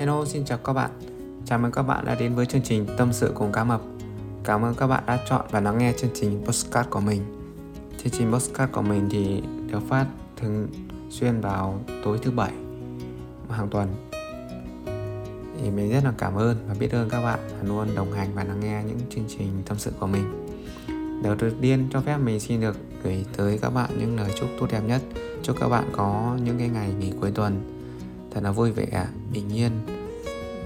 Hello, xin chào các bạn. Chào mừng các bạn đã đến với chương trình Tâm sự cùng cá mập. Cảm ơn các bạn đã chọn và lắng nghe chương trình postcard của mình. Chương trình postcard của mình thì được phát thường xuyên vào tối thứ bảy hàng tuần. Thì mình rất là cảm ơn và biết ơn các bạn luôn đồng hành và lắng nghe những chương trình tâm sự của mình. Đầu tiên cho phép mình xin được gửi tới các bạn những lời chúc tốt đẹp nhất. Chúc các bạn có những cái ngày nghỉ cuối tuần thật là vui vẻ, bình yên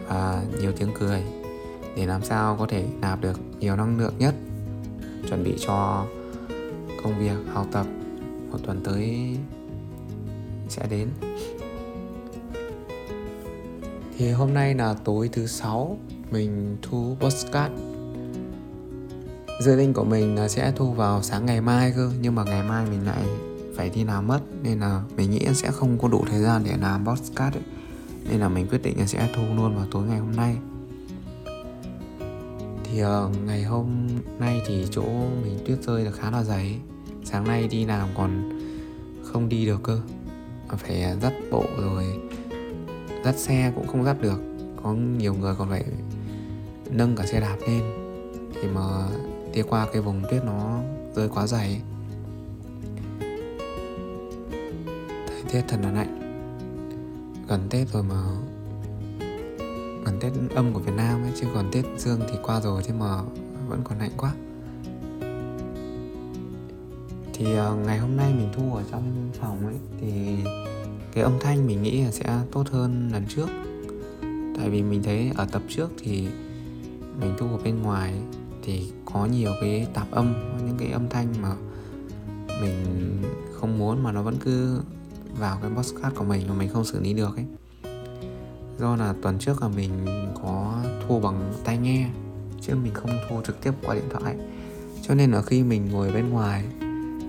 và nhiều tiếng cười để làm sao có thể nạp được nhiều năng lượng nhất. Chuẩn bị cho công việc, học tập một tuần tới sẽ đến. Thì hôm nay là tối thứ sáu, mình thu postcard. Dự định của mình là sẽ thu vào sáng ngày mai cơ, nhưng mà ngày mai mình lại phải đi làm mất nên là mình nghĩ sẽ không có đủ thời gian để làm podcast ấy. nên là mình quyết định là sẽ thu luôn vào tối ngày hôm nay. Thì uh, ngày hôm nay thì chỗ mình tuyết rơi là khá là dày sáng nay đi làm còn không đi được cơ. Phải dắt bộ rồi dắt xe cũng không dắt được. Có nhiều người còn phải nâng cả xe đạp lên. Thì mà đi qua cái vùng tuyết nó rơi quá dày tết thật là lạnh. Gần tết rồi mà gần tết âm của việt nam ấy chứ còn tết dương thì qua rồi thế mà vẫn còn lạnh quá. Thì uh, ngày hôm nay mình thu ở trong phòng ấy thì cái âm thanh mình nghĩ là sẽ tốt hơn lần trước. Tại vì mình thấy ở tập trước thì mình thu ở bên ngoài thì có nhiều cái tạp âm những cái âm thanh mà mình không muốn mà nó vẫn cứ vào cái podcast của mình mà mình không xử lý được ấy. Do là tuần trước là mình có thu bằng tai nghe, chứ mình không thu trực tiếp qua điện thoại. Cho nên là khi mình ngồi bên ngoài,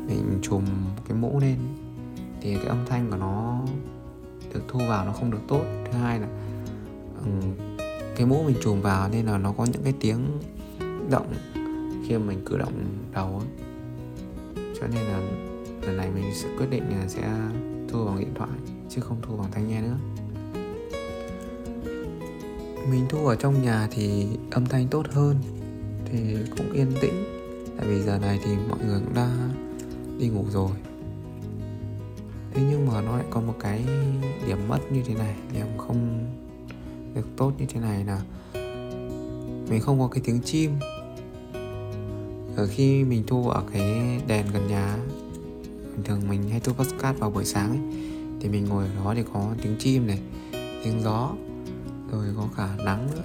mình chùm cái mũ lên, thì cái âm thanh của nó được thu vào nó không được tốt. Thứ hai là ừ, cái mũ mình chùm vào nên là nó có những cái tiếng động khi mà mình cử động đầu ấy. cho nên là lần này mình sẽ quyết định là sẽ thu bằng điện thoại, chứ không thu bằng tai nghe nữa. Mình thu ở trong nhà thì âm thanh tốt hơn, thì cũng yên tĩnh. Tại vì giờ này thì mọi người cũng đã đi ngủ rồi. Thế nhưng mà nó lại có một cái điểm mất như thế này, điểm không được tốt như thế này là mình không có cái tiếng chim. Ở khi mình thu ở cái đèn gần nhà bình thường mình hay thu podcast vào buổi sáng ấy, thì mình ngồi ở đó thì có tiếng chim này, tiếng gió, rồi có cả nắng nữa.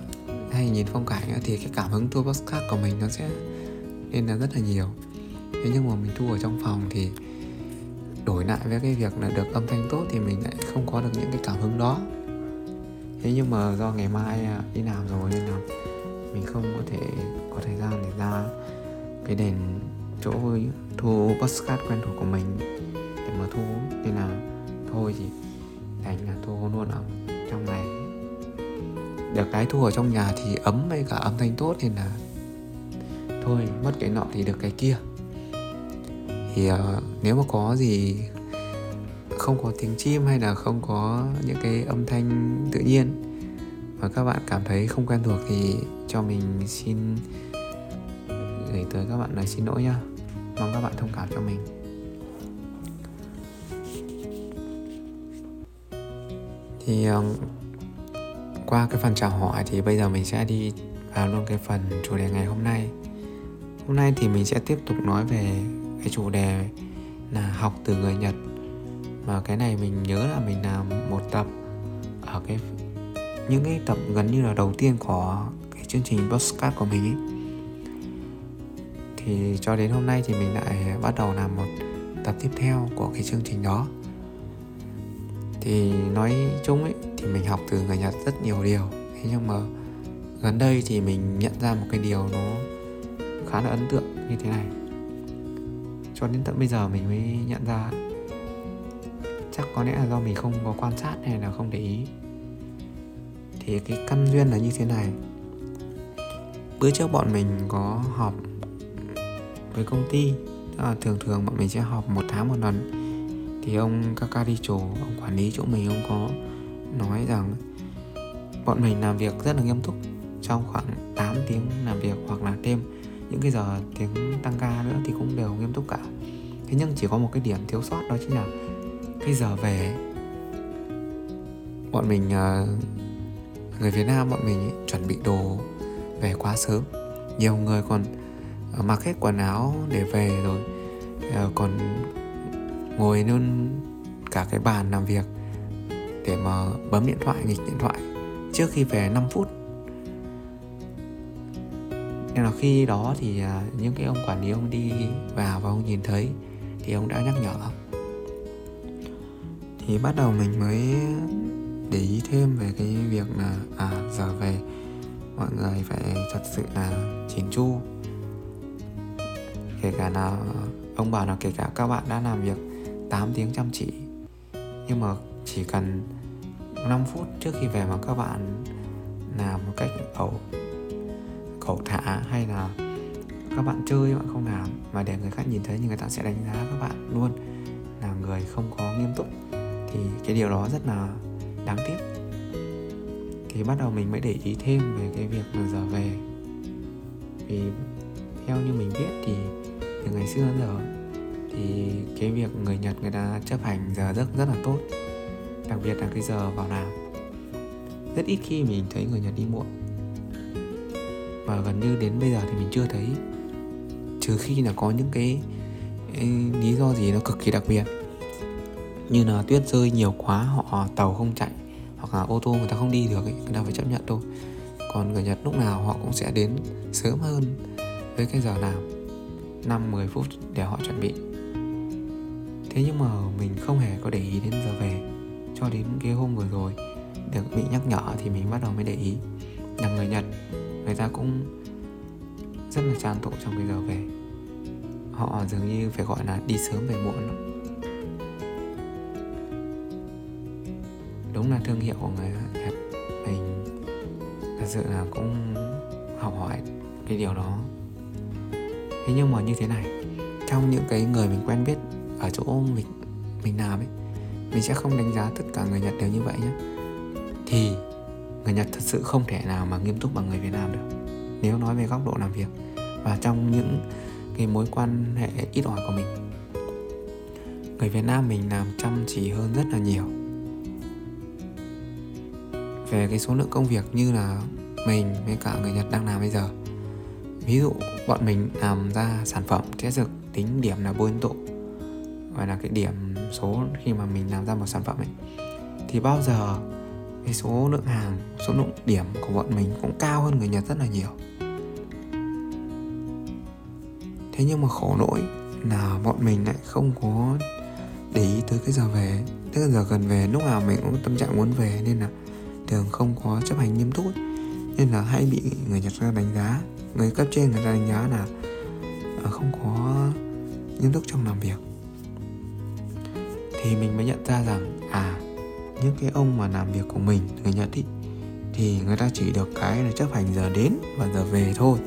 Hay nhìn phong cảnh thì cái cảm hứng thu podcast của mình nó sẽ nên là rất là nhiều. Thế nhưng mà mình thu ở trong phòng thì đổi lại với cái việc là được âm thanh tốt thì mình lại không có được những cái cảm hứng đó. Thế nhưng mà do ngày mai à, đi làm rồi nên là mình không có thể có thời gian để ra cái đèn chỗ thu postcard quen thuộc của mình để mà thu. Nên là thôi thì thành là thu luôn ở trong này được cái thu ở trong nhà thì ấm với cả âm thanh tốt nên là thôi mất cái nọ thì được cái kia. Thì uh, nếu mà có gì không có tiếng chim hay là không có những cái âm thanh tự nhiên mà các bạn cảm thấy không quen thuộc thì cho mình xin gửi tới các bạn lời xin lỗi nhá mong các bạn thông cảm cho mình. Thì um, qua cái phần chào hỏi thì bây giờ mình sẽ đi vào luôn cái phần chủ đề ngày hôm nay. Hôm nay thì mình sẽ tiếp tục nói về cái chủ đề là học từ người nhật. Mà cái này mình nhớ là mình làm một tập ở cái những cái tập gần như là đầu tiên của cái chương trình podcast của mình ấy thì cho đến hôm nay thì mình lại bắt đầu làm một tập tiếp theo của cái chương trình đó. Thì nói chung ấy, thì mình học từ người nhật rất nhiều điều. Thế nhưng mà gần đây thì mình nhận ra một cái điều nó khá là ấn tượng như thế này. Cho đến tận bây giờ mình mới nhận ra chắc có lẽ là do mình không có quan sát hay là không để ý. Thì cái căn duyên là như thế này. Bữa trước bọn mình có họp với công ty. Là thường thường bọn mình sẽ họp một tháng một lần. Thì ông Kakaricho ông quản lý chỗ mình, ông có nói rằng bọn mình làm việc rất là nghiêm túc. Trong khoảng 8 tiếng làm việc hoặc là thêm những cái giờ tiếng tăng ca nữa thì cũng đều nghiêm túc cả. Thế nhưng chỉ có một cái điểm thiếu sót đó chính là cái giờ về, bọn mình ờ, người Việt Nam bọn mình chuẩn bị đồ về quá sớm. Nhiều người còn Ờ, mặc hết quần áo để về rồi. Ờ, còn ngồi luôn cả cái bàn làm việc để mà bấm điện thoại, nghịch điện thoại trước khi về 5 phút. Nên là khi đó thì à, những cái ông quản lý ông đi vào và ông nhìn thấy thì ông đã nhắc nhở. Thì bắt đầu mình mới để ý thêm về cái việc là à giờ về, mọi người phải thật sự là chỉn chu kể cả là ông bảo là kể cả các bạn đã làm việc 8 tiếng chăm chỉ, nhưng mà chỉ cần 5 phút trước khi về mà các bạn làm một cách ẩu, cẩu thả hay là các bạn chơi bạn không làm mà để người khác nhìn thấy thì người ta sẽ đánh giá các bạn luôn là người không có nghiêm túc, thì cái điều đó rất là đáng tiếc. Thì bắt đầu mình mới để ý thêm về cái việc là giờ về. Vì theo như mình biết thì từ ngày xưa đến giờ thì cái việc người Nhật người ta chấp hành giờ giấc rất là tốt đặc biệt là cái giờ vào làm. Rất ít khi mình thấy người Nhật đi muộn. Và gần như đến bây giờ thì mình chưa thấy trừ khi là có những cái lý do gì nó cực kỳ đặc biệt. Như là tuyết rơi nhiều quá họ tàu không chạy hoặc là ô tô người ta không đi được ấy, người ta phải chấp nhận thôi. Còn người Nhật lúc nào họ cũng sẽ đến sớm hơn với cái giờ làm. 5-10 phút để họ chuẩn bị. Thế nhưng mà mình không hề có để ý đến giờ về. Cho đến cái hôm vừa rồi, Được bị nhắc nhở thì mình bắt đầu mới để ý. Là người Nhật, Người ta cũng rất là trang tụ trong cái giờ về. Họ dường như phải gọi là đi sớm về muộn lắm. Đúng là thương hiệu của người Nhật mình thật sự là cũng học hỏi cái điều đó thế nhưng mà như thế này, trong những cái người mình quen biết ở chỗ mình mình làm ấy, mình sẽ không đánh giá tất cả người Nhật đều như vậy nhé thì người Nhật thật sự không thể nào mà nghiêm túc bằng người Việt Nam được, nếu nói về góc độ làm việc và trong những cái mối quan hệ ít ỏi của mình. Người Việt Nam mình làm chăm chỉ hơn rất là nhiều. Về cái số lượng công việc như là mình với cả người Nhật đang làm bây giờ. Ví dụ bọn mình làm ra sản phẩm sẽ được tính điểm là bốn tụ gọi là cái điểm số khi mà mình làm ra một sản phẩm ấy. Thì bao giờ cái số lượng hàng, số lượng điểm của bọn mình cũng cao hơn người Nhật rất là nhiều. Thế nhưng mà khổ nỗi là bọn mình lại không có để ý tới cái giờ về. Tức là giờ gần về, lúc nào mình cũng tâm trạng muốn về, nên là thường không có chấp hành nghiêm túc nên là hay bị người Nhật ra đánh giá. Người cấp trên người ta đánh giá là ờ, không có nghiêm túc trong làm việc. Thì mình mới nhận ra rằng à những cái ông mà làm việc của mình người Nhật ý thì người ta chỉ được cái là chấp hành giờ đến và giờ về thôi.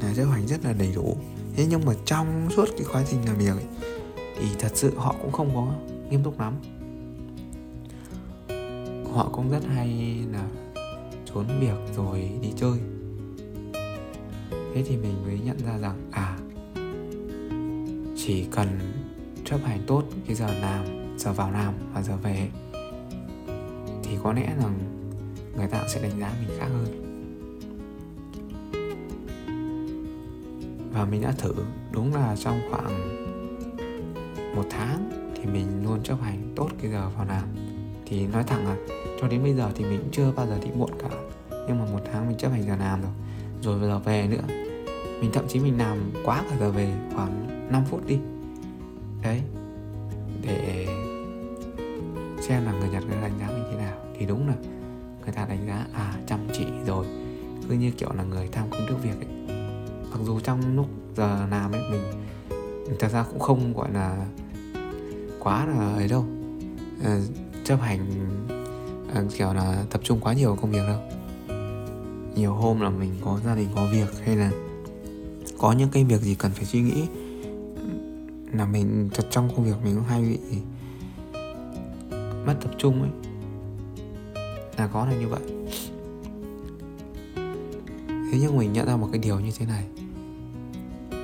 Là chấp hành rất là đầy đủ. Thế nhưng mà trong suốt cái quá trình làm việc ấy, thì thật sự họ cũng không có nghiêm túc lắm. Họ cũng rất hay là trốn việc rồi đi chơi. Thế thì mình mới nhận ra rằng à chỉ cần chấp hành tốt cái giờ làm, giờ vào làm và giờ về, thì có lẽ rằng người ta sẽ đánh giá mình khác hơn. Và mình đã thử, đúng là trong khoảng một tháng thì mình luôn chấp hành tốt cái giờ vào làm. Thì nói thẳng là cho đến bây giờ thì mình cũng chưa bao giờ đi muộn cả nhưng mà một tháng mình chấp hành giờ làm rồi. Rồi giờ về nữa. Mình thậm chí mình làm quá cả giờ về khoảng 5 phút đi. Đấy. Để xem là người Nhật người ta đánh giá mình thế nào. Thì đúng là người ta đánh giá à chăm chỉ rồi. Cứ như kiểu là người tham công trước việc ấy. Mặc dù trong lúc giờ làm ấy mình thật ra cũng không gọi là quá là ấy đâu. À, chấp hành à, kiểu là tập trung quá nhiều công việc đâu nhiều hôm là mình có gia đình, có việc hay là có những cái việc gì cần phải suy nghĩ. Là mình thật trong công việc mình cũng hay bị mất tập trung ấy. Là có là như vậy. Thế nhưng mình nhận ra một cái điều như thế này.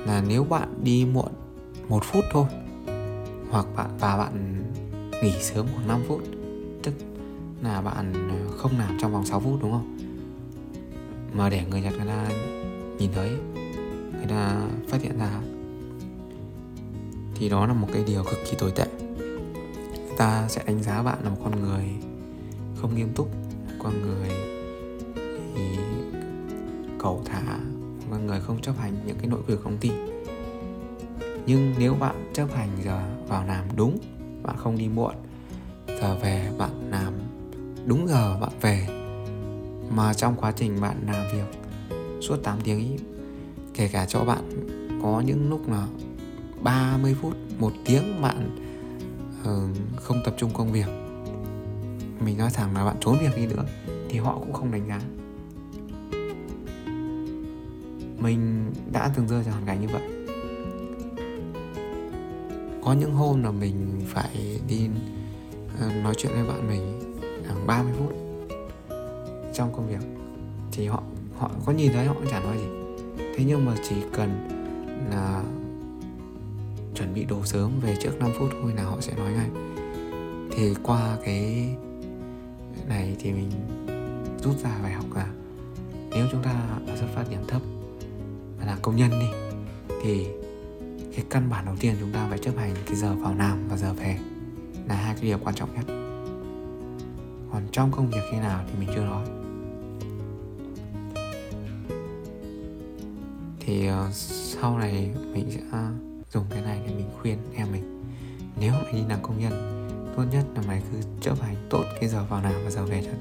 Là nếu bạn đi muộn một phút thôi, hoặc bạn, và bạn nghỉ sớm khoảng 5 phút, tức là bạn không làm trong vòng 6 phút, đúng không? Mà để người Nhật người ta nhìn thấy, người ta phát hiện ra thì đó là một cái điều cực kỳ tồi tệ. Người ta sẽ đánh giá bạn là một con người không nghiêm túc, một con người thì cầu thả, một con người không chấp hành những cái nội quy của công ty. Nhưng nếu bạn chấp hành giờ vào làm đúng, bạn không đi muộn, giờ về bạn làm đúng giờ bạn về mà trong quá trình bạn làm việc suốt 8 tiếng ý, kể cả cho bạn có những lúc là 30 phút một tiếng bạn uh, không tập trung công việc mình nói thẳng là bạn trốn việc đi nữa thì họ cũng không đánh giá. Mình đã từng rơi vào hoàn cảnh như vậy. Có những hôm là mình phải đi uh, nói chuyện với bạn mình khoảng 30 phút trong công việc. Thì họ họ có nhìn thấy họ cũng chả nói gì. Thế nhưng mà chỉ cần là chuẩn bị đồ sớm về trước 5 phút thôi là họ sẽ nói ngay. Thì qua cái này thì mình rút ra bài học là nếu chúng ta ở xuất phát điểm thấp là công nhân đi, thì cái căn bản đầu tiên chúng ta phải chấp hành cái giờ vào làm và giờ về là hai cái điều quan trọng nhất. Còn trong công việc khi nào thì mình chưa nói. Thì ờ, sau này mình sẽ dùng cái này để mình khuyên em mình. Nếu mày đi làm công nhân, tốt nhất là mày cứ chấp hành tốt cái giờ vào làm và giờ về cho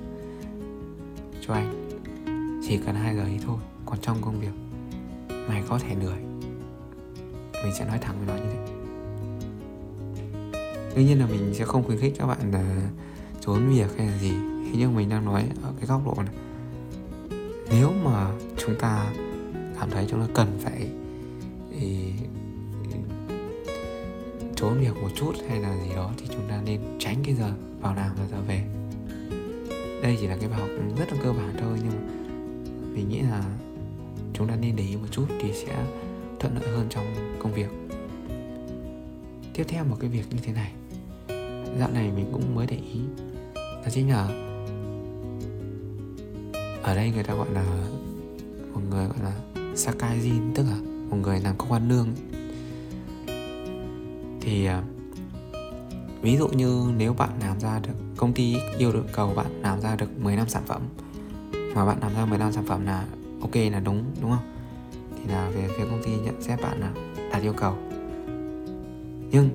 cho anh. Chỉ cần hai giờ ấy thôi, còn trong công việc, mày có thể lười. Mình sẽ nói thẳng với nó như thế. Đương nhiên là mình sẽ không khuyến khích các bạn là trốn việc hay là gì. Thế nhưng mình đang nói ở cái góc độ này. Nếu mà chúng ta cảm thấy chúng ta cần phải thì, trốn việc một chút hay là gì đó thì chúng ta nên tránh cái giờ vào làm và giờ về. Đây chỉ là cái bài học rất là cơ bản thôi nhưng mà mình nghĩ là chúng ta nên để ý một chút thì sẽ thuận lợi hơn trong công việc. Tiếp theo một cái việc như thế này. Dạo này mình cũng mới để ý. Đó chính là ở đây người ta gọi là một người gọi là Sakaijin, tức là một người làm công an lương thì à, ví dụ như nếu bạn làm ra được, công ty yêu được cầu bạn làm ra được 10 năm sản phẩm, mà bạn làm ra 10 năm sản phẩm là ok, là đúng đúng không? Thì là về phía công ty nhận xét bạn là đạt yêu cầu. Nhưng,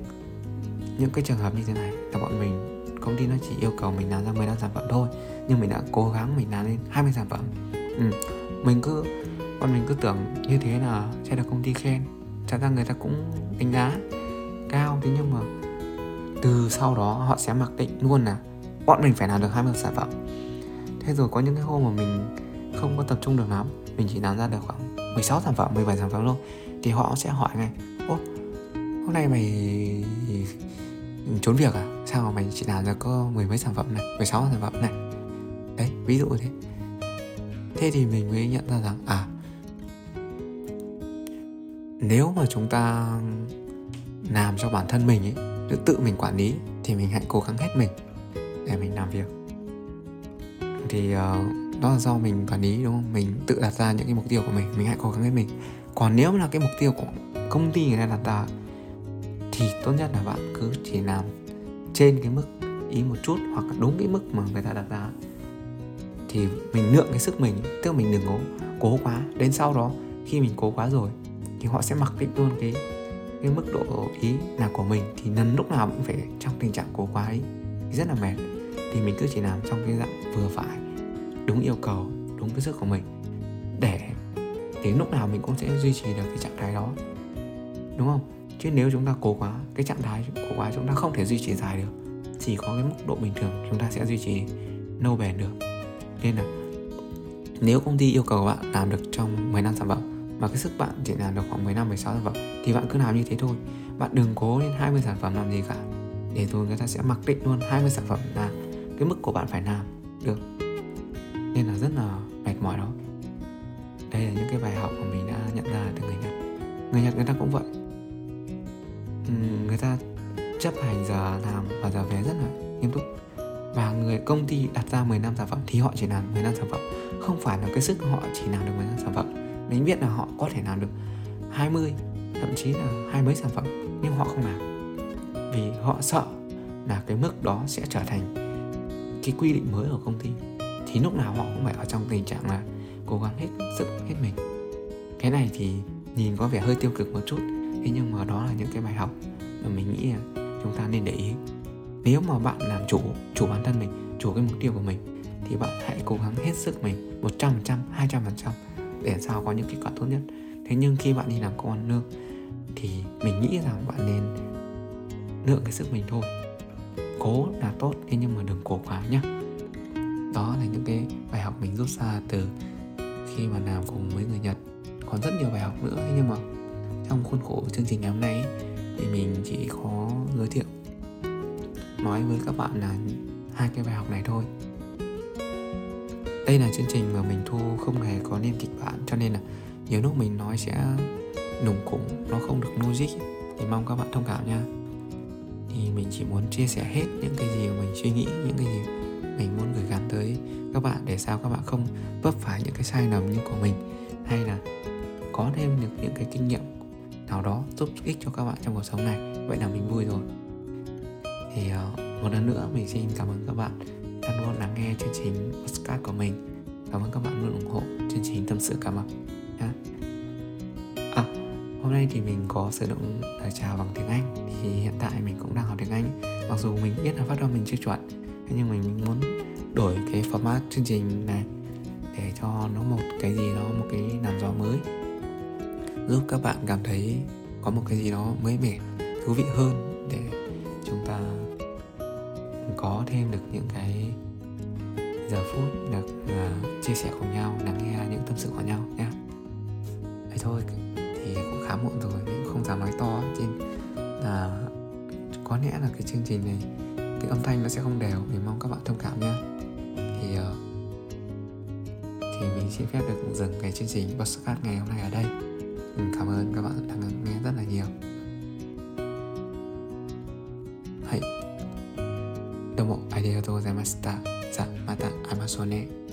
những cái trường hợp như thế này là bọn mình, công ty nó chỉ yêu cầu mình làm ra 15 sản phẩm thôi, nhưng mình đã cố gắng mình làm lên 20 sản phẩm. Ừ. mình cứ bọn mình cứ tưởng như thế là sẽ được công ty khen. Thật ra người ta cũng đánh giá cao, thế nhưng mà từ sau đó họ sẽ mặc định luôn là bọn mình phải làm được 20 sản phẩm. Thế rồi có những cái hôm mà mình không có tập trung được lắm, mình chỉ làm ra được khoảng 16 sản phẩm 17 sản phẩm thôi, thì họ sẽ hỏi ngay, ô, hôm nay mày trốn việc à? Sao mà mày chỉ làm ra có mười mấy sản phẩm này 16 sản phẩm này? Đấy, ví dụ thế. Thế thì mình mới nhận ra rằng à nếu mà chúng ta làm cho bản thân mình ấy tự mình quản lý thì mình hãy cố gắng hết mình để mình làm việc. Thì uh, đó là do mình quản lý đúng không? Mình tự đặt ra những cái mục tiêu của mình mình hãy cố gắng hết mình. Còn nếu là cái mục tiêu của công ty người ta đặt ra thì tốt nhất là bạn cứ chỉ làm trên cái mức ý một chút hoặc đúng cái mức mà người ta đặt ra. Thì mình lượng cái sức mình tức là mình đừng cố cố quá. Đến sau đó khi mình cố quá rồi thì họ sẽ mặc định luôn cái cái mức độ ý là của mình. Thì lần lúc nào cũng phải trong tình trạng cố quá ấy thì rất là mệt. Thì mình cứ chỉ làm trong cái dạng vừa phải, đúng yêu cầu, đúng cái sức của mình. Để đến lúc nào mình cũng sẽ duy trì được cái trạng thái đó. Đúng không? Chứ nếu chúng ta cố quá, cái trạng thái cố quá chúng ta không thể duy trì dài được, chỉ có cái mức độ bình thường chúng ta sẽ duy trì lâu bền được. Nên là, nếu công ty yêu cầu bạn làm được trong 10 năm sản phẩm mà cái sức bạn chỉ làm được khoảng 10 năm 16 sản phẩm thì bạn cứ làm như thế thôi. Bạn đừng cố lên 20 sản phẩm làm gì cả. Để rồi người ta sẽ mặc định luôn 20 sản phẩm là cái mức của bạn phải làm được. Nên là rất là mệt mỏi đó. Đây là những cái bài học mà mình đã nhận ra từ người Nhật. Người Nhật người ta cũng vậy. Người ta chấp hành giờ làm và giờ về rất là nghiêm túc. Và người, công ty đặt ra 10 năm sản phẩm thì họ chỉ làm 10 năm sản phẩm. Không phải là cái sức họ chỉ làm được 10 năm sản phẩm mình biết là họ có thể làm được 20 thậm chí là hai mấy sản phẩm nhưng họ không làm. Vì họ sợ là cái mức đó sẽ trở thành cái quy định mới của công ty. Thì lúc nào họ cũng phải ở trong tình trạng là cố gắng hết sức hết mình. Cái này thì nhìn có vẻ hơi tiêu cực một chút thế nhưng mà đó là những cái bài học mà mình nghĩ là chúng ta nên để ý. Nếu mà bạn làm chủ chủ bản thân mình chủ cái mục tiêu của mình thì bạn hãy cố gắng hết sức mình 100%, 200% để sao có những kết quả tốt nhất. Thế nhưng khi bạn đi làm công ăn lương, thì mình nghĩ rằng bạn nên lượng cái sức mình thôi. Cố là tốt, thế nhưng mà đừng cố quá nhé đó là những cái bài học mình rút ra từ khi mà làm cùng với người Nhật. Còn rất nhiều bài học nữa, thế nhưng mà trong khuôn khổ chương trình ngày hôm nay thì mình chỉ có giới thiệu, nói với các bạn là hai cái bài học này thôi đây là chương trình mà mình thu không hề có nên kịch bản cho nên là nhiều lúc mình nói sẽ nùng củng nó không được logic. Thì mong các bạn thông cảm nha. Thì mình chỉ muốn chia sẻ hết những cái gì mà mình suy nghĩ những cái gì mình muốn gửi gắm tới các bạn để sao các bạn không vấp phải những cái sai lầm như của mình hay là có thêm được những cái kinh nghiệm nào đó giúp ích cho các bạn trong cuộc sống này. Vậy là mình vui rồi. Thì uh, một lần nữa mình xin cảm ơn các bạn đã luôn lắng nghe chương trình podcast của mình. Cảm ơn các bạn luôn ủng hộ chương trình tâm sự cảm ơn. Nhé à, hôm nay thì mình có sử dụng à, lời chào bằng tiếng Anh. Thì hiện tại mình cũng đang học tiếng Anh. Mặc dù mình biết là phát âm mình chưa chuẩn. Nhưng mình muốn đổi cái format chương trình này để cho nó một cái gì đó một cái làn gió mới. Giúp các bạn cảm thấy có một cái gì đó mới mẻ thú vị hơn. Thêm được những cái giờ phút được uh, chia sẻ cùng nhau lắng nghe những tâm sự của nhau nhé vậy thôi thì cũng khá muộn rồi mình cũng không dám nói to trên là có lẽ là cái chương trình này cái âm thanh nó sẽ không đều mình mong các bạn thông cảm nhé thì uh, thì mình xin phép được dừng cái chương trình podcast ngày hôm nay ở đây. Mình cảm ơn các bạn đã nghe rất là nhiều. とうございました。じゃあまた会いましょうね。